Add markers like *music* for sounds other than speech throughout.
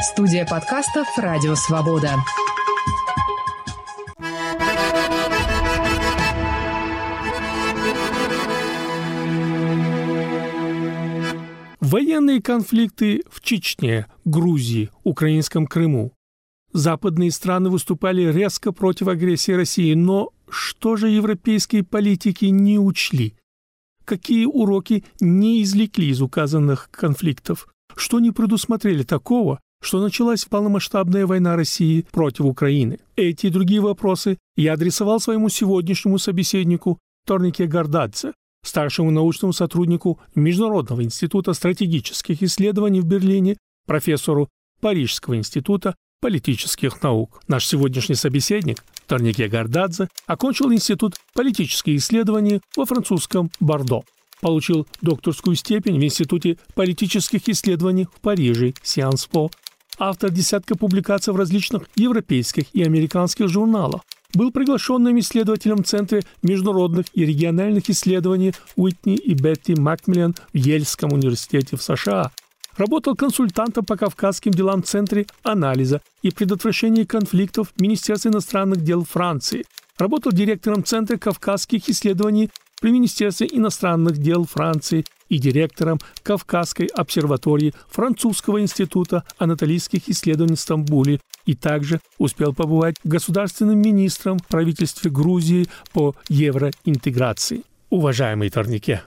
Студия подкастов «Радио Свобода». Военные конфликты в Чечне, Грузии, Украинском Крыму. Западные страны выступали резко против агрессии России, но что же европейские политики не учли? Какие уроки не извлекли из указанных конфликтов? Что не предусмотрели такого, что началась полномасштабная война России против Украины? Эти и другие вопросы я адресовал своему сегодняшнему собеседнику Торнике Гордадзе, старшему научному сотруднику Международного института стратегических исследований в Берлине, профессору Парижского института политических наук. Наш сегодняшний собеседник, Торнике Гордадзе, окончил Институт политических исследований во французском Бордо. Получил докторскую степень в Институте политических исследований в Париже, Сианс По. Автор десятка публикаций в различных европейских и американских журналах. Был приглашенным исследователем Центра международных и региональных исследований Уитни и Бетти Макмиллан в Ельском университете в США – Работал консультантом по кавказским делам Центре анализа и предотвращения конфликтов в Министерстве иностранных дел Франции. Работал директором Центра кавказских исследований при Министерстве иностранных дел Франции и директором Кавказской обсерватории Французского института анатолийских исследований в Стамбуле и также успел побывать государственным министром в правительстве Грузии по евроинтеграции. Уважаемый Торнике,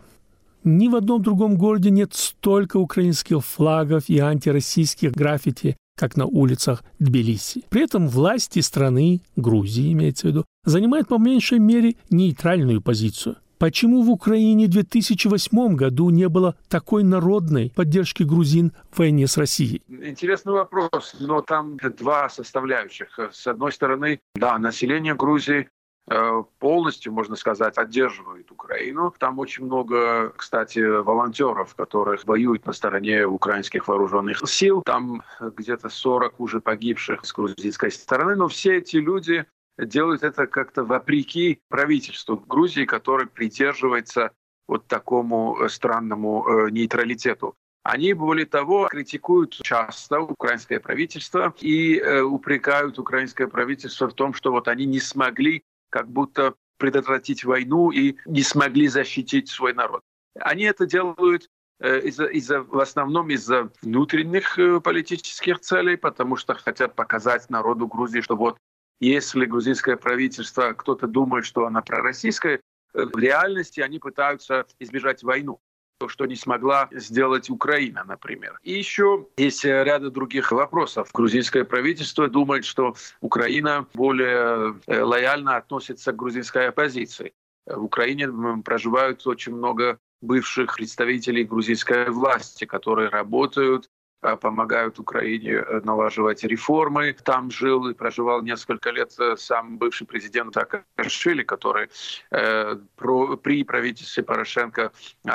ни в одном другом городе нет столько украинских флагов и антироссийских граффити, как на улицах Тбилиси. При этом власти страны, Грузии имеется в виду, занимают по меньшей мере нейтральную позицию. Почему в Украине в 2008 году не было такой народной поддержки грузин в войне с Россией? Интересный вопрос, но там два составляющих. С одной стороны, да, население Грузии Э, полностью, можно сказать, поддерживает Украину. Там очень много, кстати, волонтеров, которые воюют на стороне украинских вооруженных сил. Там где-то 40 уже погибших с грузинской стороны. Но все эти люди делают это как-то вопреки правительству Грузии, который придерживается вот такому странному э, нейтралитету. Они, более того, критикуют часто украинское правительство и э, упрекают украинское правительство в том, что вот они не смогли как будто предотвратить войну и не смогли защитить свой народ. Они это делают э, из-за, из-за, в основном из-за внутренних э, политических целей, потому что хотят показать народу Грузии, что вот если грузинское правительство, кто-то думает, что оно пророссийское, э, в реальности они пытаются избежать войну то, что не смогла сделать Украина, например. И еще есть ряд других вопросов. Грузинское правительство думает, что Украина более э, лояльно относится к грузинской оппозиции. В Украине проживают очень много бывших представителей грузинской власти, которые работают Э, помогают Украине э, налаживать реформы. Там жил и проживал несколько лет э, сам бывший президент Саакашвили, который при правительстве Порошенко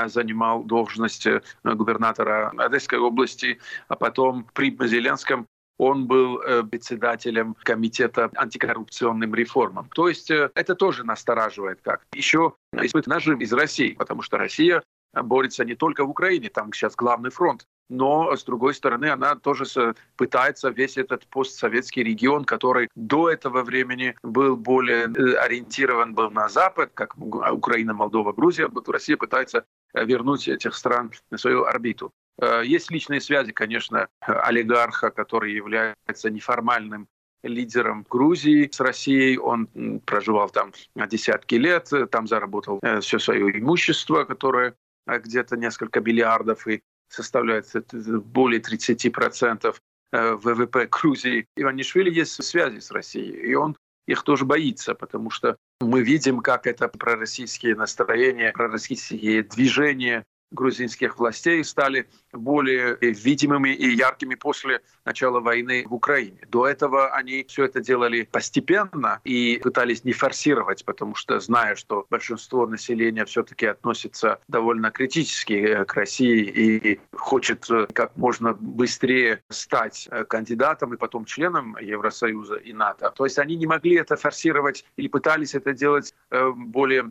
занимал должность губернатора Одесской области, а потом при Зеленском он был председателем комитета антикоррупционным реформам. То есть это тоже настораживает как. Еще испытывает нажим из России, потому что Россия борется не только в Украине, там сейчас главный фронт, но, с другой стороны, она тоже пытается весь этот постсоветский регион, который до этого времени был более э, ориентирован был на Запад, как Украина, Молдова, Грузия, вот Россия пытается э, вернуть этих стран на свою орбиту. Э, есть личные связи, конечно, олигарха, который является неформальным лидером Грузии с Россией. Он проживал там десятки лет, там заработал все свое имущество, которое где-то несколько миллиардов, и составляет более 30% э, ВВП Грузии. Иванишвили есть связи с Россией, и он их тоже боится, потому что мы видим, как это пророссийские настроения, пророссийские движения грузинских властей стали более видимыми и яркими после начала войны в Украине. До этого они все это делали постепенно и пытались не форсировать, потому что зная, что большинство населения все-таки относится довольно критически э, к России и хочет э, как можно быстрее стать э, кандидатом и потом членом Евросоюза и НАТО. То есть они не могли это форсировать или пытались это делать более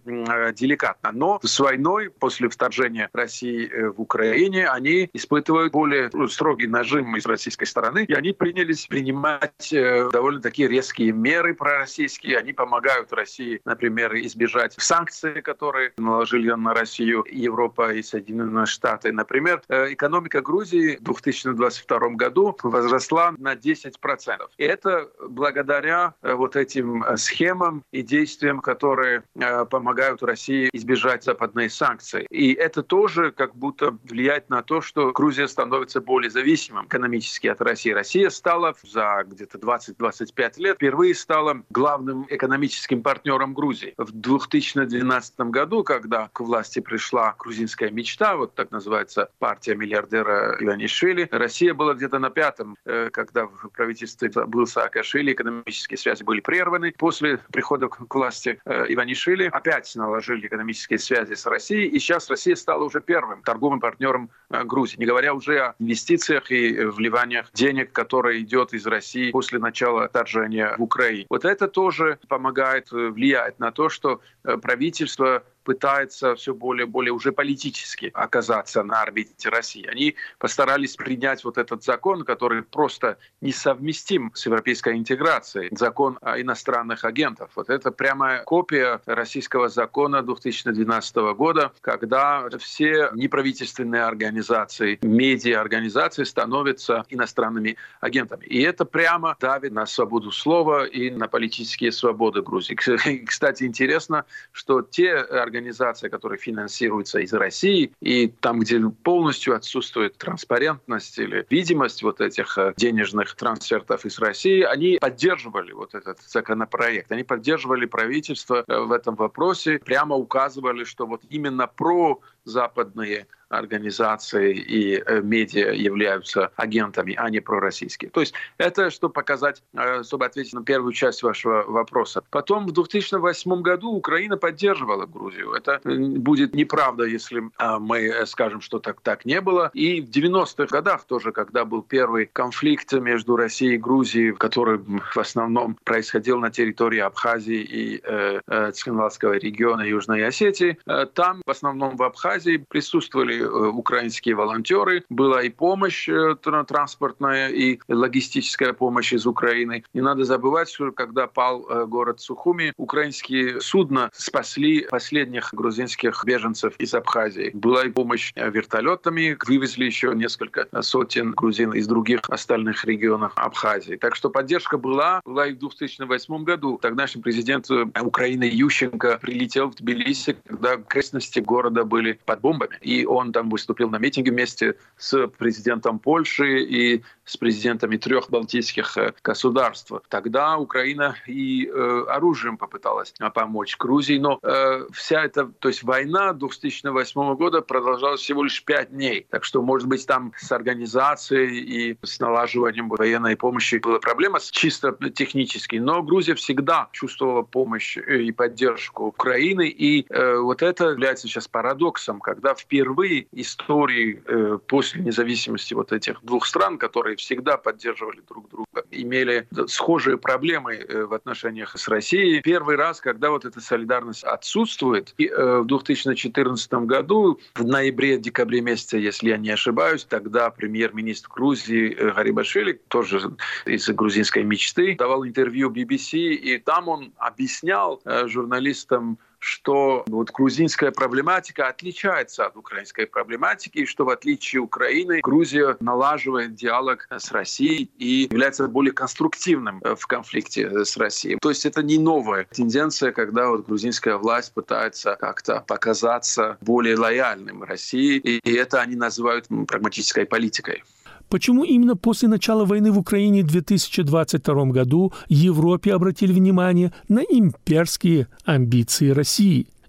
деликатно. Но с войной, после вторжения России России э, в Украине, они испытывают более ну, строгий нажим из российской стороны, и они принялись принимать э, довольно такие резкие меры пророссийские. Они помогают России, например, избежать санкций, которые наложили на Россию Европа и Соединенные Штаты. Например, экономика Грузии в 2022 году возросла на 10%. И это благодаря вот этим схемам и действиям, которые помогают России избежать западные санкции. И это тоже как будто влияет на то, что Грузия становится более зависимым экономически от России. Россия стала за где-то 20-25 лет впервые стала главным экономическим партнером Грузии. В 2012 году, когда к власти пришла грузинская мечта, вот так называется партия миллиардера Иванишвили, Россия была где-то на пятом, э, когда в правительстве был Саакашвили, экономические связи были прерваны. После прихода к власти э, Иванишвили опять наложили экономические связи с Россией, и сейчас Россия стала уже первым торговым партнером э, Грузии, не говоря уже о инвестициях и э, вливаниях денег, которые идет из России после начала вторжения в Украину. Вот это тоже помогает, э, влияет на то, что правительство пытается все более и более уже политически оказаться на орбите России. Они постарались принять вот этот закон, который просто несовместим с европейской интеграцией, закон о иностранных агентов. Вот это прямая копия российского закона 2012 года, когда все неправительственные организации, медиа-организации становятся иностранными агентами. И это прямо давит на свободу слова и на политические свободы Грузии. *laughs* Кстати, интересно, что те организации, организация, которая финансируется из России, и там, где полностью отсутствует транспарентность или видимость вот этих э, денежных трансфертов из России, они поддерживали вот этот законопроект, они поддерживали правительство э, в этом вопросе, прямо указывали, что вот именно про западные организации и э, медиа являются агентами, а не пророссийские. То есть это, чтобы показать, э, чтобы ответить на первую часть вашего вопроса. Потом в 2008 году Украина поддерживала Грузию. Это э, будет неправда, если мы скажем, что так, так не было. И в 90-х годах тоже, когда был первый конфликт между Россией и Грузией, который в основном происходил на территории Абхазии и э, Цхинвальского региона Южной Осетии, там в основном в Абхазии присутствовали Э, украинские волонтеры, была и помощь э, транспортная, и логистическая помощь из Украины. Не надо забывать, что когда пал э, город Сухуми, украинские судна спасли последних грузинских беженцев из Абхазии. Была и помощь вертолетами, вывезли еще несколько сотен грузин из других остальных регионов Абхазии. Так что поддержка была, была и в 2008 году. Тогдашний президент Украины Ющенко прилетел в Тбилиси, когда окрестности города были под бомбами. И он он там выступил на митинге вместе с президентом Польши и с президентами трех балтийских э, государств. Тогда Украина и э, оружием попыталась э, помочь Грузии, но э, вся эта, то есть война 2008 года продолжалась всего лишь пять дней. Так что, может быть, там с организацией и с налаживанием военной помощи была проблема чисто технически, но Грузия всегда чувствовала помощь э, и поддержку Украины, и э, вот это является сейчас парадоксом, когда впервые истории э, после независимости вот этих двух стран, которые всегда поддерживали друг друга, имели схожие проблемы э, в отношениях с Россией. Первый раз, когда вот эта солидарность отсутствует, и э, в 2014 году, в ноябре-декабре месяце, если я не ошибаюсь, тогда премьер-министр Грузии э, Гарибашвили, тоже из грузинской мечты, давал интервью BBC, и там он объяснял журналистам, что вот грузинская проблематика отличается от украинской проблематики, и что в отличие Украины Грузия налаживает диалог с Россией и является более конструктивным э, в конфликте с Россией. То есть это не новая тенденция, когда вот грузинская власть пытается как-то показаться более лояльным России, и это они называют прагматической политикой. Почему именно после начала войны в Украине в 2022 году Европе обратили внимание на имперские амбиции России?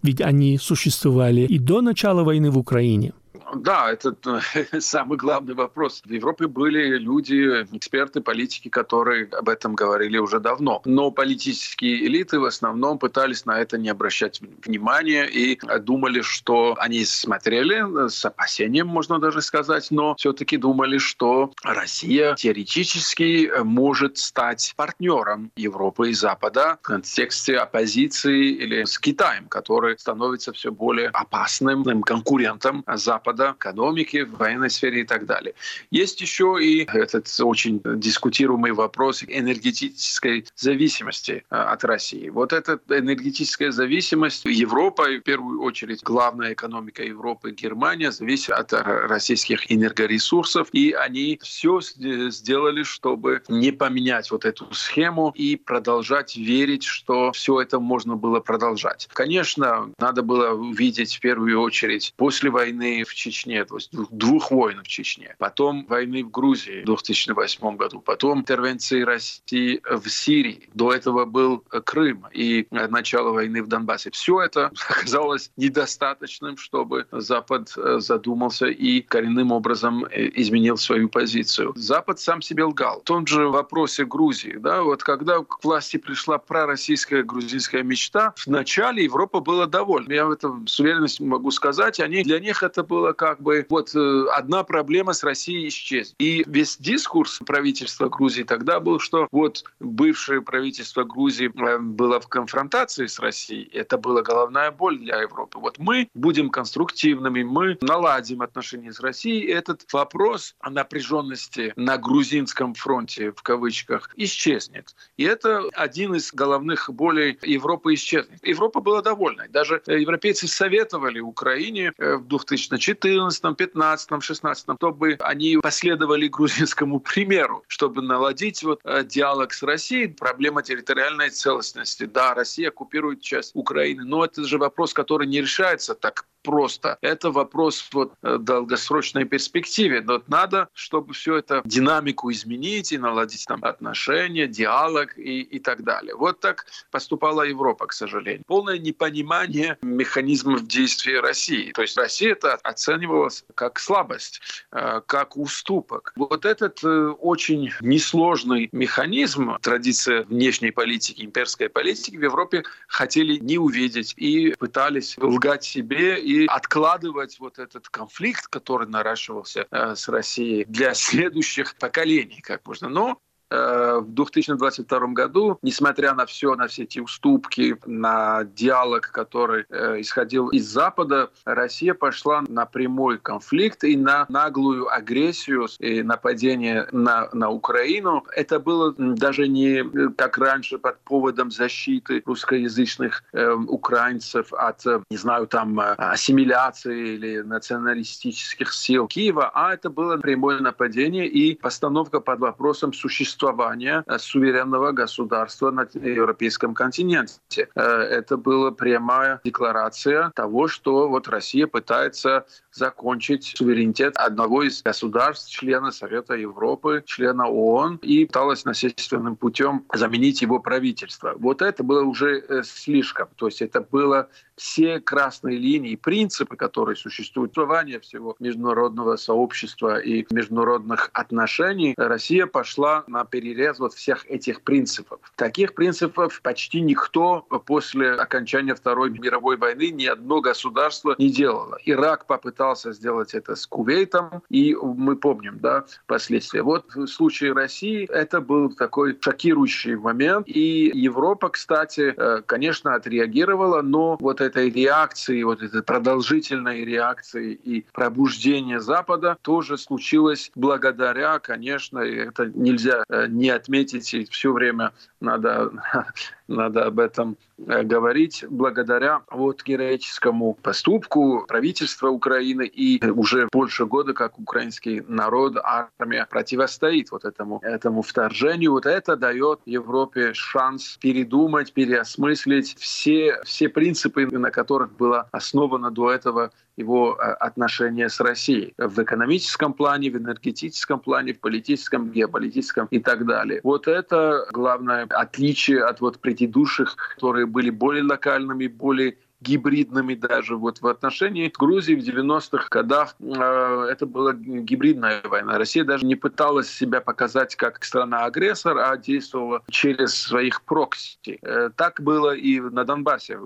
Ведь они существовали и до начала войны в Украине. Да, это *laughs* самый главный вопрос. В Европе были люди, эксперты, политики, которые об этом говорили уже давно. Но политические элиты в основном пытались на это не обращать внимания и думали, что они смотрели с опасением, можно даже сказать, но все-таки думали, что Россия теоретически может стать партнером Европы и Запада в контексте оппозиции или с Китаем, который становится все более опасным конкурентом Запада в экономике, в военной сфере и так далее. Есть еще и этот очень дискутируемый вопрос энергетической зависимости э, от России. Вот эта энергетическая зависимость Европа, в первую очередь главная экономика Европы, Германия, зависит от российских энергоресурсов, и они все сделали, чтобы не поменять вот эту схему и продолжать верить, что все это можно было продолжать. Конечно, надо было увидеть в первую очередь после войны в Чечне, то есть двух войн в Чечне, потом войны в Грузии в 2008 году, потом интервенции России в Сирии. До этого был Крым и начало войны в Донбассе. Все это *laughs* оказалось недостаточным, чтобы Запад э, задумался и коренным образом э, изменил свою позицию. Запад сам себе лгал. В том же вопросе Грузии, да, вот когда к власти пришла пророссийская грузинская мечта, вначале Европа была довольна. Я в этом с уверенностью могу сказать, они, для них это было как бы вот э, одна проблема с Россией исчезнет. И весь дискурс правительства Грузии тогда был, что вот бывшее правительство Грузии э, было в конфронтации с Россией. Это была головная боль для Европы. Вот мы будем конструктивными, мы наладим отношения с Россией. Этот вопрос о напряженности на грузинском фронте, в кавычках, исчезнет. И это один из головных болей Европы исчезнет. Европа была довольна. Даже европейцы советовали Украине э, в 2014, 2015, 2016, чтобы они последовали грузинскому примеру, чтобы наладить вот э, диалог с Россией. Проблема территориальной целостности. Да, Россия оккупирует часть Украины, но это же вопрос, который не решается так просто. Это вопрос вот э, долгосрочной перспективе. Но надо, чтобы все это динамику изменить и наладить там отношения, диалог и, и так далее. Вот так поступала Европа, к сожалению. Полное непонимание механизмов действия России. То есть Россия это оценивалась как слабость, э, как уступок. Вот этот э, очень несложный механизм, традиция внешней политики, имперской политики в Европе хотели не увидеть и пытались лгать себе и откладывать вот этот конфликт, который наращивался э, с Россией для *laughs* следующих поколений, как можно. Но в 2022 году, несмотря на все, на все эти уступки, на диалог, который э, исходил из Запада, Россия пошла на прямой конфликт и на наглую агрессию и нападение на, на Украину. Это было даже не как раньше под поводом защиты русскоязычных э, украинцев от, э, не знаю, там э, ассимиляции или националистических сил Киева, а это было прямое нападение и постановка под вопросом существования существования э, суверенного государства на европейском континенте. Э, это была прямая декларация того, что вот Россия пытается закончить суверенитет одного из государств, члена Совета Европы, члена ООН, и пыталась насильственным путем заменить его правительство. Вот это было уже э, слишком. То есть это было все красные линии, принципы, которые существуют, существование всего международного сообщества и международных отношений, Россия пошла на перерез вот всех этих принципов. Таких принципов почти никто после окончания Второй мировой войны, ни одно государство не делало. Ирак попытался сделать это с Кувейтом, и мы помним да, последствия. Вот в случае России это был такой шокирующий момент, и Европа, кстати, э, конечно, отреагировала, но вот этой реакции, вот этой продолжительной реакции и пробуждения Запада тоже случилось благодаря, конечно, это нельзя э, не отметить, и все время надо, *laughs* надо об этом э, говорить, благодаря вот героическому поступку правительства Украины и уже больше года, как украинский народ, армия противостоит вот этому, этому вторжению. Вот это дает Европе шанс передумать, переосмыслить все, все принципы, на которых было основано до этого его э, отношения с Россией в экономическом плане, в энергетическом плане, в политическом, геополитическом и так далее. Вот это главное отличие от вот предыдущих, которые были более локальными, более гибридными даже. Вот в отношении Грузии в 90-х годах э, это была гибридная война. Россия даже не пыталась себя показать как страна-агрессор, а действовала через своих прокси. Э, так было и на Донбассе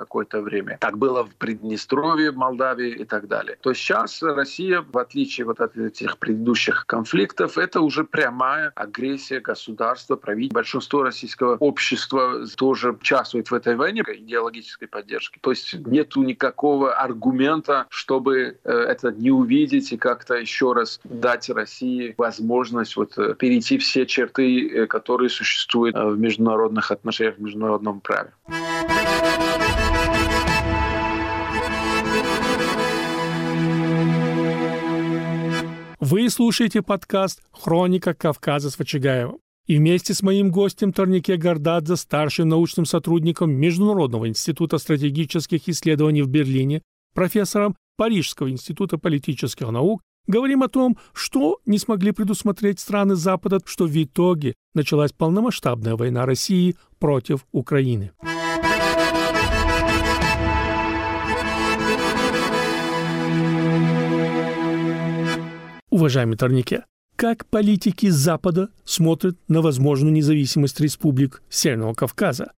какое-то время. Так было в Приднестровье, в Молдавии и так далее. То сейчас Россия, в отличие вот от этих предыдущих конфликтов, это уже прямая агрессия государства, правительства. Большинство российского общества тоже участвует в этой войне идеологической поддержки. То есть нет никакого аргумента, чтобы э, это не увидеть и как-то еще раз дать России возможность вот э, перейти все черты, э, которые существуют в международных отношениях, в международном праве. Вы слушаете подкаст «Хроника Кавказа с Вачигаевым». И вместе с моим гостем Торнике Гордадзе, старшим научным сотрудником Международного института стратегических исследований в Берлине, профессором Парижского института политических наук, говорим о том, что не смогли предусмотреть страны Запада, что в итоге началась полномасштабная война России против Украины. Уважаемый Торнике, как политики Запада смотрят на возможную независимость республик Северного Кавказа?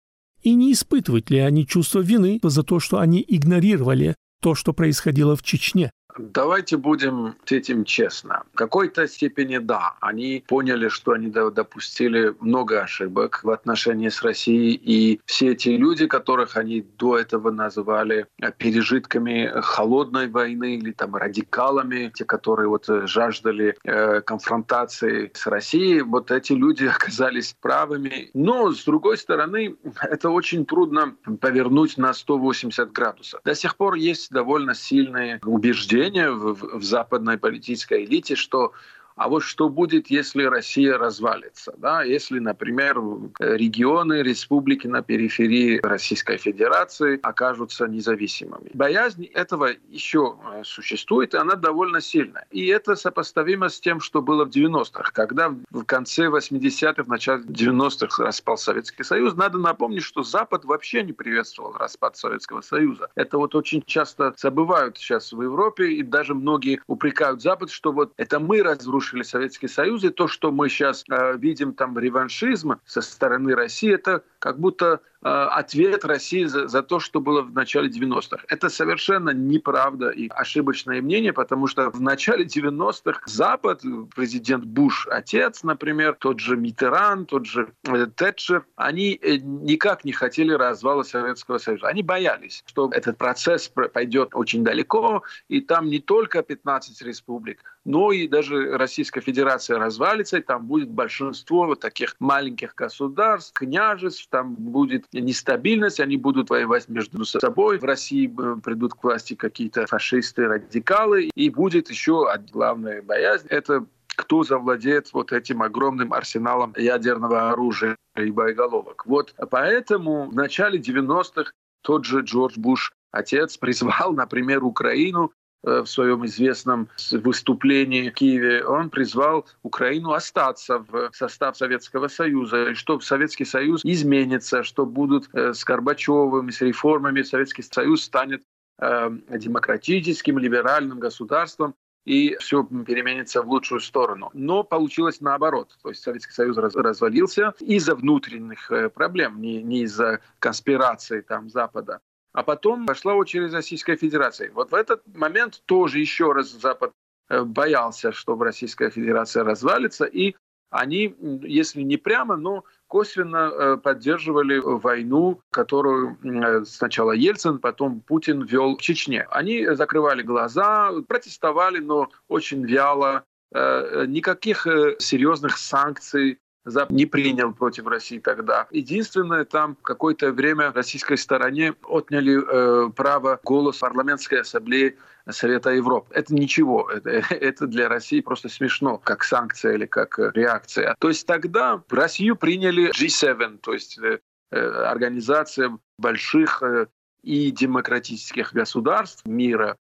И не испытывают ли они чувство вины за то, что они игнорировали то, что происходило в Чечне? Давайте будем с этим честно. В какой-то степени да. Они поняли, что они допустили много ошибок в отношении с Россией. И все эти люди, которых они до этого называли пережитками холодной войны или там радикалами, те, которые вот жаждали э, конфронтации с Россией, вот эти люди *laughs* оказались правыми. Но, с другой стороны, это очень трудно повернуть на 180 градусов. До сих пор есть довольно сильные убеждения, убеждение в, в западной политической элите, что а вот что будет, если Россия развалится? Да? Если, например, регионы, республики на периферии Российской Федерации окажутся независимыми. Боязнь этого еще э, существует, и она довольно сильная. И это сопоставимо с тем, что было в 90-х, когда в конце 80-х, в начале 90-х распал Советский Союз. Надо напомнить, что Запад вообще не приветствовал распад Советского Союза. Это вот очень часто забывают сейчас в Европе, и даже многие упрекают Запад, что вот это мы разрушили разрушили Советский Союз, и то, что мы сейчас э, видим там реваншизм со стороны России, это как будто Э, ответ России за, за то, что было в начале 90-х. Это совершенно неправда и ошибочное мнение, потому что в начале 90-х Запад, президент Буш, отец, например, тот же Митеран, тот же э, Тэтчер, они э, никак не хотели развала Советского Союза. Они боялись, что этот процесс пойдет очень далеко, и там не только 15 республик, но и даже Российская Федерация развалится, и там будет большинство вот таких маленьких государств, княжеств, там будет нестабильность, они будут воевать между собой. В России э, придут к власти какие-то фашисты, радикалы, и будет еще главная боязнь — это кто завладеет вот этим огромным арсеналом ядерного оружия и боеголовок. Вот поэтому в начале 90-х тот же Джордж Буш отец призвал, *laughs* например, Украину в своем известном выступлении в Киеве, он призвал Украину остаться в состав Советского Союза, и что Советский Союз изменится, что будут э, с Горбачевым, с реформами Советский Союз станет э, демократическим, либеральным государством, и все переменится в лучшую сторону. Но получилось наоборот. То есть Советский Союз развалился из-за внутренних проблем, не, не из-за конспирации там Запада. А потом пошла очередь Российской Федерации. Вот в этот момент тоже еще раз Запад э, боялся, что Российская Федерация развалится, и они, если не прямо, но косвенно э, поддерживали войну, которую э, сначала Ельцин, потом Путин вел в Чечне. Они закрывали глаза, протестовали, но очень вяло. Никаких серьезных санкций Запад не принял против России тогда. Единственное, там какое-то время российской стороне отняли э, право голос парламентской ассамблеи Совета Европы. Это ничего, это, *laughs* это для России просто смешно, как санкция или как э, реакция. То есть тогда Россию приняли G7, то есть э, э, организация больших э, и демократических государств мира,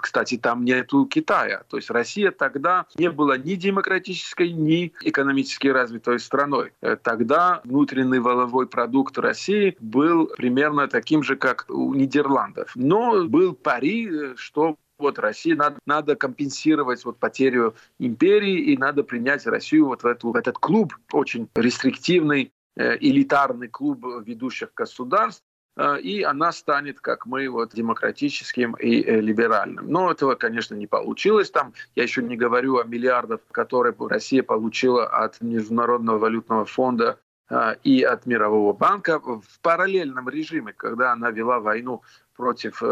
кстати, там нету Китая. То есть Россия тогда не была ни демократической, ни экономически развитой страной. Э, тогда внутренний валовой продукт России был примерно таким же, как у Нидерландов. Но был пари, э, что вот России надо, надо компенсировать вот потерю империи и надо принять Россию вот в, эту, в этот клуб очень рестриктивный, элитарный клуб ведущих государств, Э, и она станет, как мы, вот, демократическим и э, либеральным. Но этого, конечно, не получилось. Там я еще не говорю о миллиардах, которые Россия получила от Международного валютного фонда э, и от Мирового банка в параллельном режиме, когда она вела войну против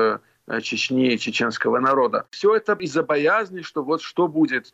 Чечни и чеченского народа. Все это из-за боязни, что вот что будет,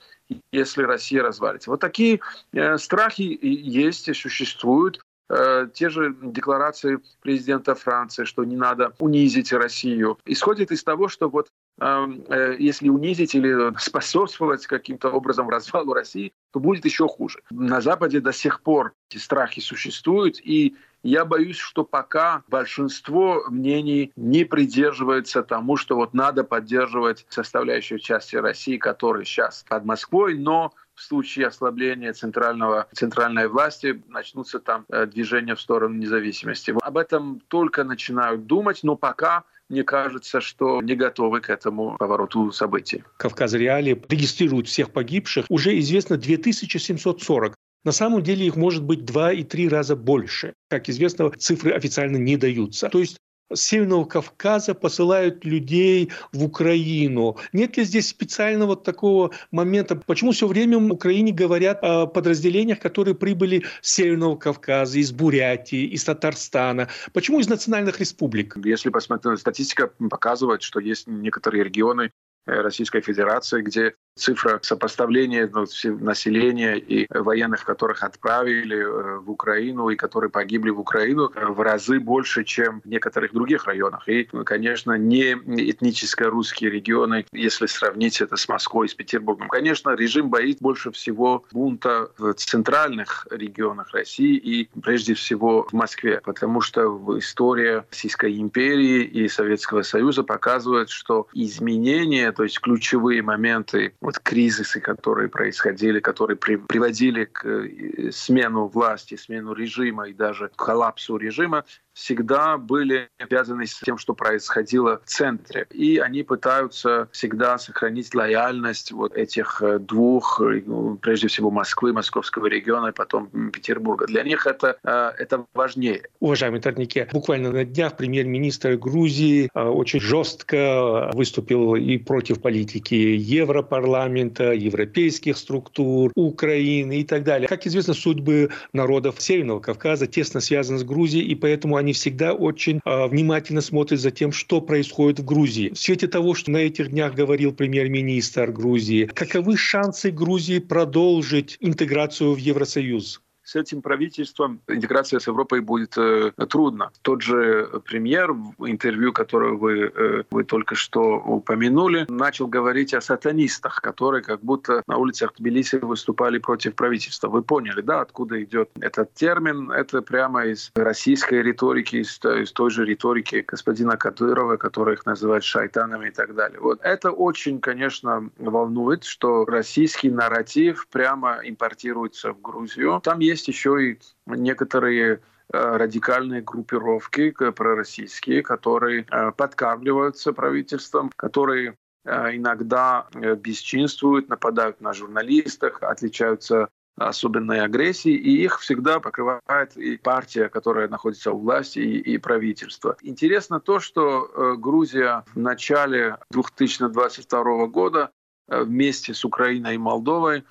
если Россия развалится. Вот такие э, страхи есть и существуют. Э, те же декларации президента Франции, что не надо унизить Россию, исходит из того, что вот эм, э, если унизить или способствовать каким-то образом развалу России, то будет еще хуже. На Западе до сих пор эти страхи существуют, и я боюсь, что пока большинство мнений не придерживается тому, что вот надо поддерживать составляющую часть России, которая сейчас под Москвой, но в случае ослабления центрального, центральной власти начнутся там э, движения в сторону независимости. Об этом только начинают думать, но пока мне кажется, что не готовы к этому повороту событий. Кавказ Реали регистрирует всех погибших. Уже известно 2740. На самом деле их может быть два и три раза больше. Как известно, цифры официально не даются. То есть Северного Кавказа посылают людей в Украину. Нет ли здесь специального такого момента? Почему все время в Украине говорят о подразделениях, которые прибыли с Северного Кавказа, из Бурятии, из Татарстана? Почему из национальных республик? Если посмотреть, статистика показывает, что есть некоторые регионы э, Российской Федерации, где цифра сопоставления ну, населения и военных, которых отправили э, в Украину и которые погибли в Украину, э, в разы больше, чем в некоторых других районах. И, конечно, не этническо русские регионы, если сравнить это с Москвой, с Петербургом. Конечно, режим боится больше всего бунта в центральных регионах России и прежде всего в Москве, потому что история Российской империи и Советского Союза показывает, что изменения, то есть ключевые моменты вот кризисы, которые происходили, которые при, приводили к э, смену власти, смену режима и даже к коллапсу режима, всегда были связаны с тем, что происходило в центре. И они пытаются всегда сохранить лояльность вот этих э, двух, э, ну, прежде всего Москвы, московского региона, и потом Петербурга. Для них это, э, это важнее. Уважаемые торники, буквально на днях премьер-министр Грузии очень жестко выступил и против политики Европарламента, европейских структур, Украины и так далее. Как известно, судьбы народов Северного Кавказа тесно связаны с Грузией, и поэтому они всегда очень э, внимательно смотрят за тем, что происходит в Грузии. В свете того, что на этих днях говорил премьер-министр Грузии, каковы шансы Грузии продолжить интеграцию в Евросоюз? С этим правительством интеграция с Европой будет э, трудно. Тот же премьер в интервью, которое вы, э, вы только что упомянули, начал говорить о сатанистах, которые как будто на улицах Тбилиси выступали против правительства. Вы поняли, да, откуда идет этот термин? Это прямо из российской риторики, из, из той же риторики господина Кадырова, который их называет шайтанами и так далее. Вот это очень, конечно, волнует, что российский нарратив прямо импортируется в Грузию. Там есть есть еще и некоторые э, радикальные группировки пророссийские, которые э, подкармливаются правительством, которые э, иногда бесчинствуют, нападают на журналистов, отличаются особенной агрессией, и их всегда покрывает и партия, которая находится у власти, и, и правительство. Интересно то, что Грузия в начале 2022 года вместе с Украиной и Молдовой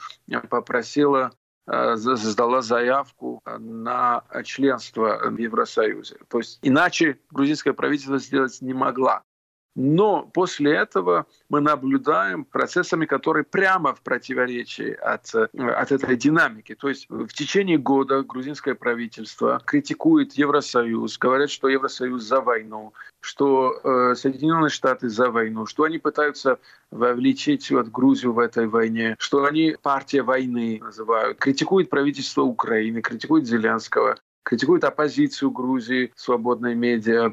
попросила сдала заявку на членство в Евросоюзе. То есть иначе грузинское правительство сделать не могла. Но после этого мы наблюдаем процессами, которые прямо в противоречии от, от этой динамики. То есть в течение года грузинское правительство критикует Евросоюз, говорят, что Евросоюз за войну, что э, Соединенные Штаты за войну, что они пытаются вовлечить вот Грузию в этой войне, что они партия войны называют, критикуют правительство Украины, критикуют Зеленского, критикуют оппозицию Грузии, свободные медиа,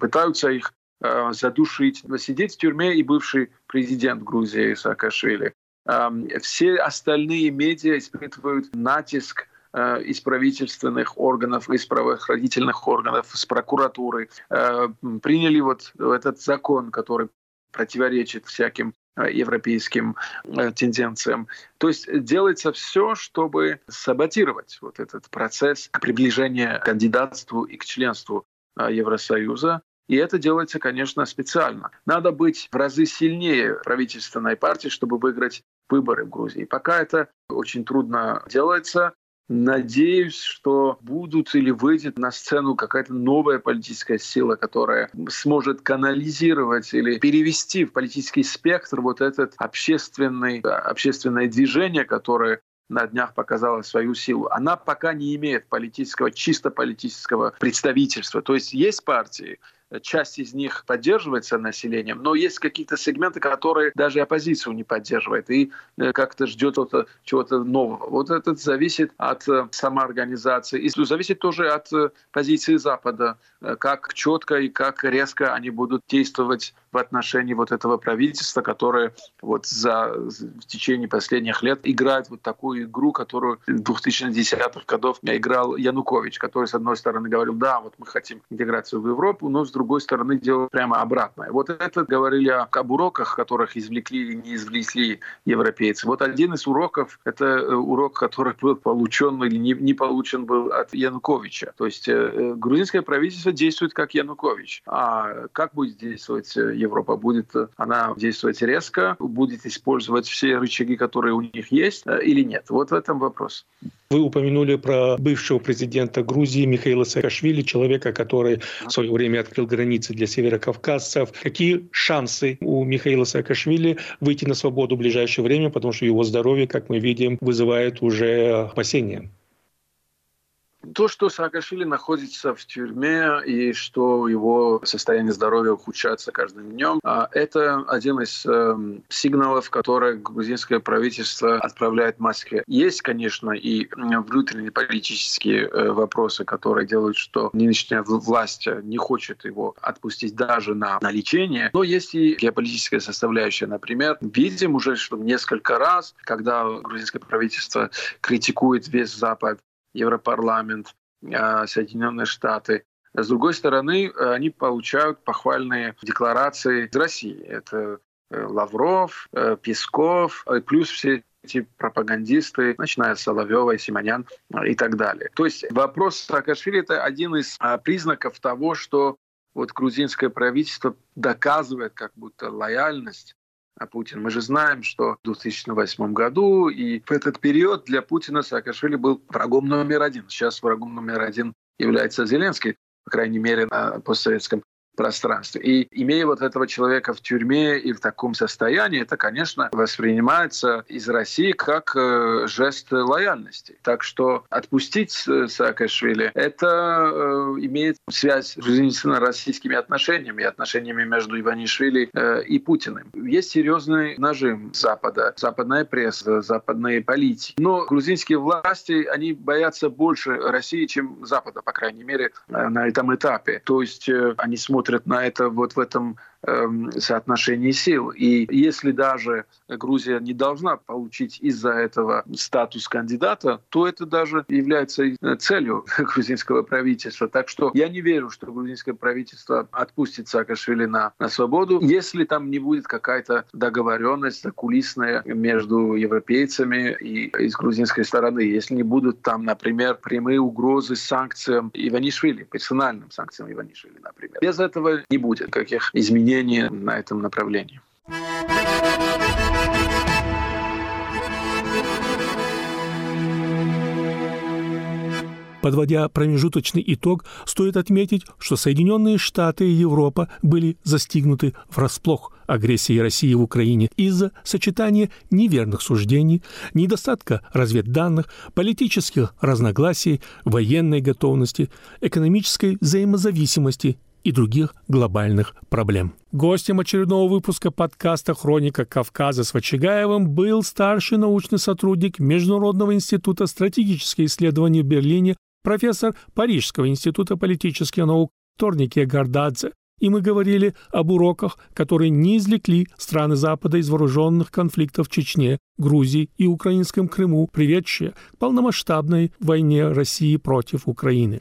пытаются их э, задушить, сидеть в тюрьме и бывший президент Грузии Саакашвили. Все остальные медиа испытывают натиск Э, из правительственных органов, из правоохранительных органов, с прокуратуры, э, приняли вот этот закон, который противоречит всяким э, европейским тенденциям. То есть делается все, чтобы саботировать вот этот процесс приближения к кандидатству и к членству Евросоюза. И это делается, конечно, специально. Надо быть в разы сильнее правительственной партии, чтобы выиграть выборы в Грузии. Пока это очень трудно делается. Надеюсь, что будут или выйдет на сцену какая-то новая политическая сила, которая сможет канализировать или перевести в политический спектр вот этот общественный, общественное движение, которое на днях показала свою силу. Она пока не имеет политического, чисто политического представительства. То есть есть партии, часть из них поддерживается населением, но есть какие-то сегменты, которые даже оппозицию не поддерживают и э, как-то ждет чего-то нового. Вот это зависит от э, самоорганизации и зависит тоже от э, позиции Запада, как четко и как резко они будут действовать в отношении вот этого правительства, которое вот за, в течение последних лет играет вот такую игру, которую в 2010-х годов играл Янукович, который, с одной стороны, говорил, да, вот мы хотим интеграцию в Европу, но с другой стороны делал прямо обратное. Вот это говорили об уроках, которых извлекли или не извлекли европейцы. Вот один из уроков — это э, урок, который был получен или не, не получен был от Януковича. То есть э, грузинское правительство действует как Янукович. А как будет действовать э, Европа? Будет она действовать резко, будет использовать все рычаги, которые у них есть, или нет? Вот в этом вопрос. Вы упомянули про бывшего президента Грузии Михаила Саакашвили, человека, который в свое время открыл границы для северокавказцев. Какие шансы у Михаила Саакашвили выйти на свободу в ближайшее время, потому что его здоровье, как мы видим, вызывает уже опасения? То, что Саакашвили находится в тюрьме и что его состояние здоровья ухудшается каждым днем, а, это один из эм, сигналов, которые грузинское правительство отправляет Москве. Есть, конечно, и внутренние политические э, вопросы, которые делают, что нынешняя власть не хочет его отпустить даже на, на лечение, но есть и геополитическая составляющая. Например, видим уже, что несколько раз, когда грузинское правительство критикует весь Запад, Европарламент, а, Соединенные Штаты. С другой стороны, они получают похвальные декларации из России. Это э, Лавров, э, Песков, э, плюс все эти пропагандисты, начиная с Соловьева и Симонян и так далее. То есть вопрос Саакашвили – это один из а, признаков того, что вот грузинское правительство доказывает как будто лояльность Путин. Мы же знаем, что в 2008 году и в этот период для Путина Саакашвили был врагом номер один. Сейчас врагом номер один является Зеленский, по крайней мере, на постсоветском пространстве. И имея вот этого человека в тюрьме и в таком состоянии, это, конечно, воспринимается из России как э, жест лояльности. Так что отпустить э, Саакашвили — это э, имеет связь с российскими отношениями, отношениями между Иванишвили э, и Путиным. Есть серьезный нажим Запада, западная пресса, западные политики. Но грузинские власти, они боятся больше России, чем Запада, по крайней мере, э, на этом этапе. То есть э, они смотрят смотрят на это вот в этом соотношении сил. И если даже Грузия не должна получить из-за этого статус кандидата, то это даже является целью *laughs* грузинского правительства. Так что я не верю, что грузинское правительство отпустит Саакашвили на, на свободу, если там не будет какая-то договоренность закулисная между европейцами и из грузинской стороны. Если не будут там, например, прямые угрозы санкциям Иванишвили, персональным санкциям Иванишвили, например. Без этого не будет каких изменений изменения на этом направлении. Подводя промежуточный итог, стоит отметить, что Соединенные Штаты и Европа были застигнуты врасплох агрессией России в Украине из-за сочетания неверных суждений, недостатка разведданных, политических разногласий, военной готовности, экономической взаимозависимости и других глобальных проблем. Гостем очередного выпуска подкаста «Хроника Кавказа» с Вачигаевым был старший научный сотрудник Международного института стратегических исследований в Берлине, профессор Парижского института политических наук Торнике Гардадзе. И мы говорили об уроках, которые не извлекли страны Запада из вооруженных конфликтов в Чечне, Грузии и Украинском Крыму, приведшие к полномасштабной войне России против Украины.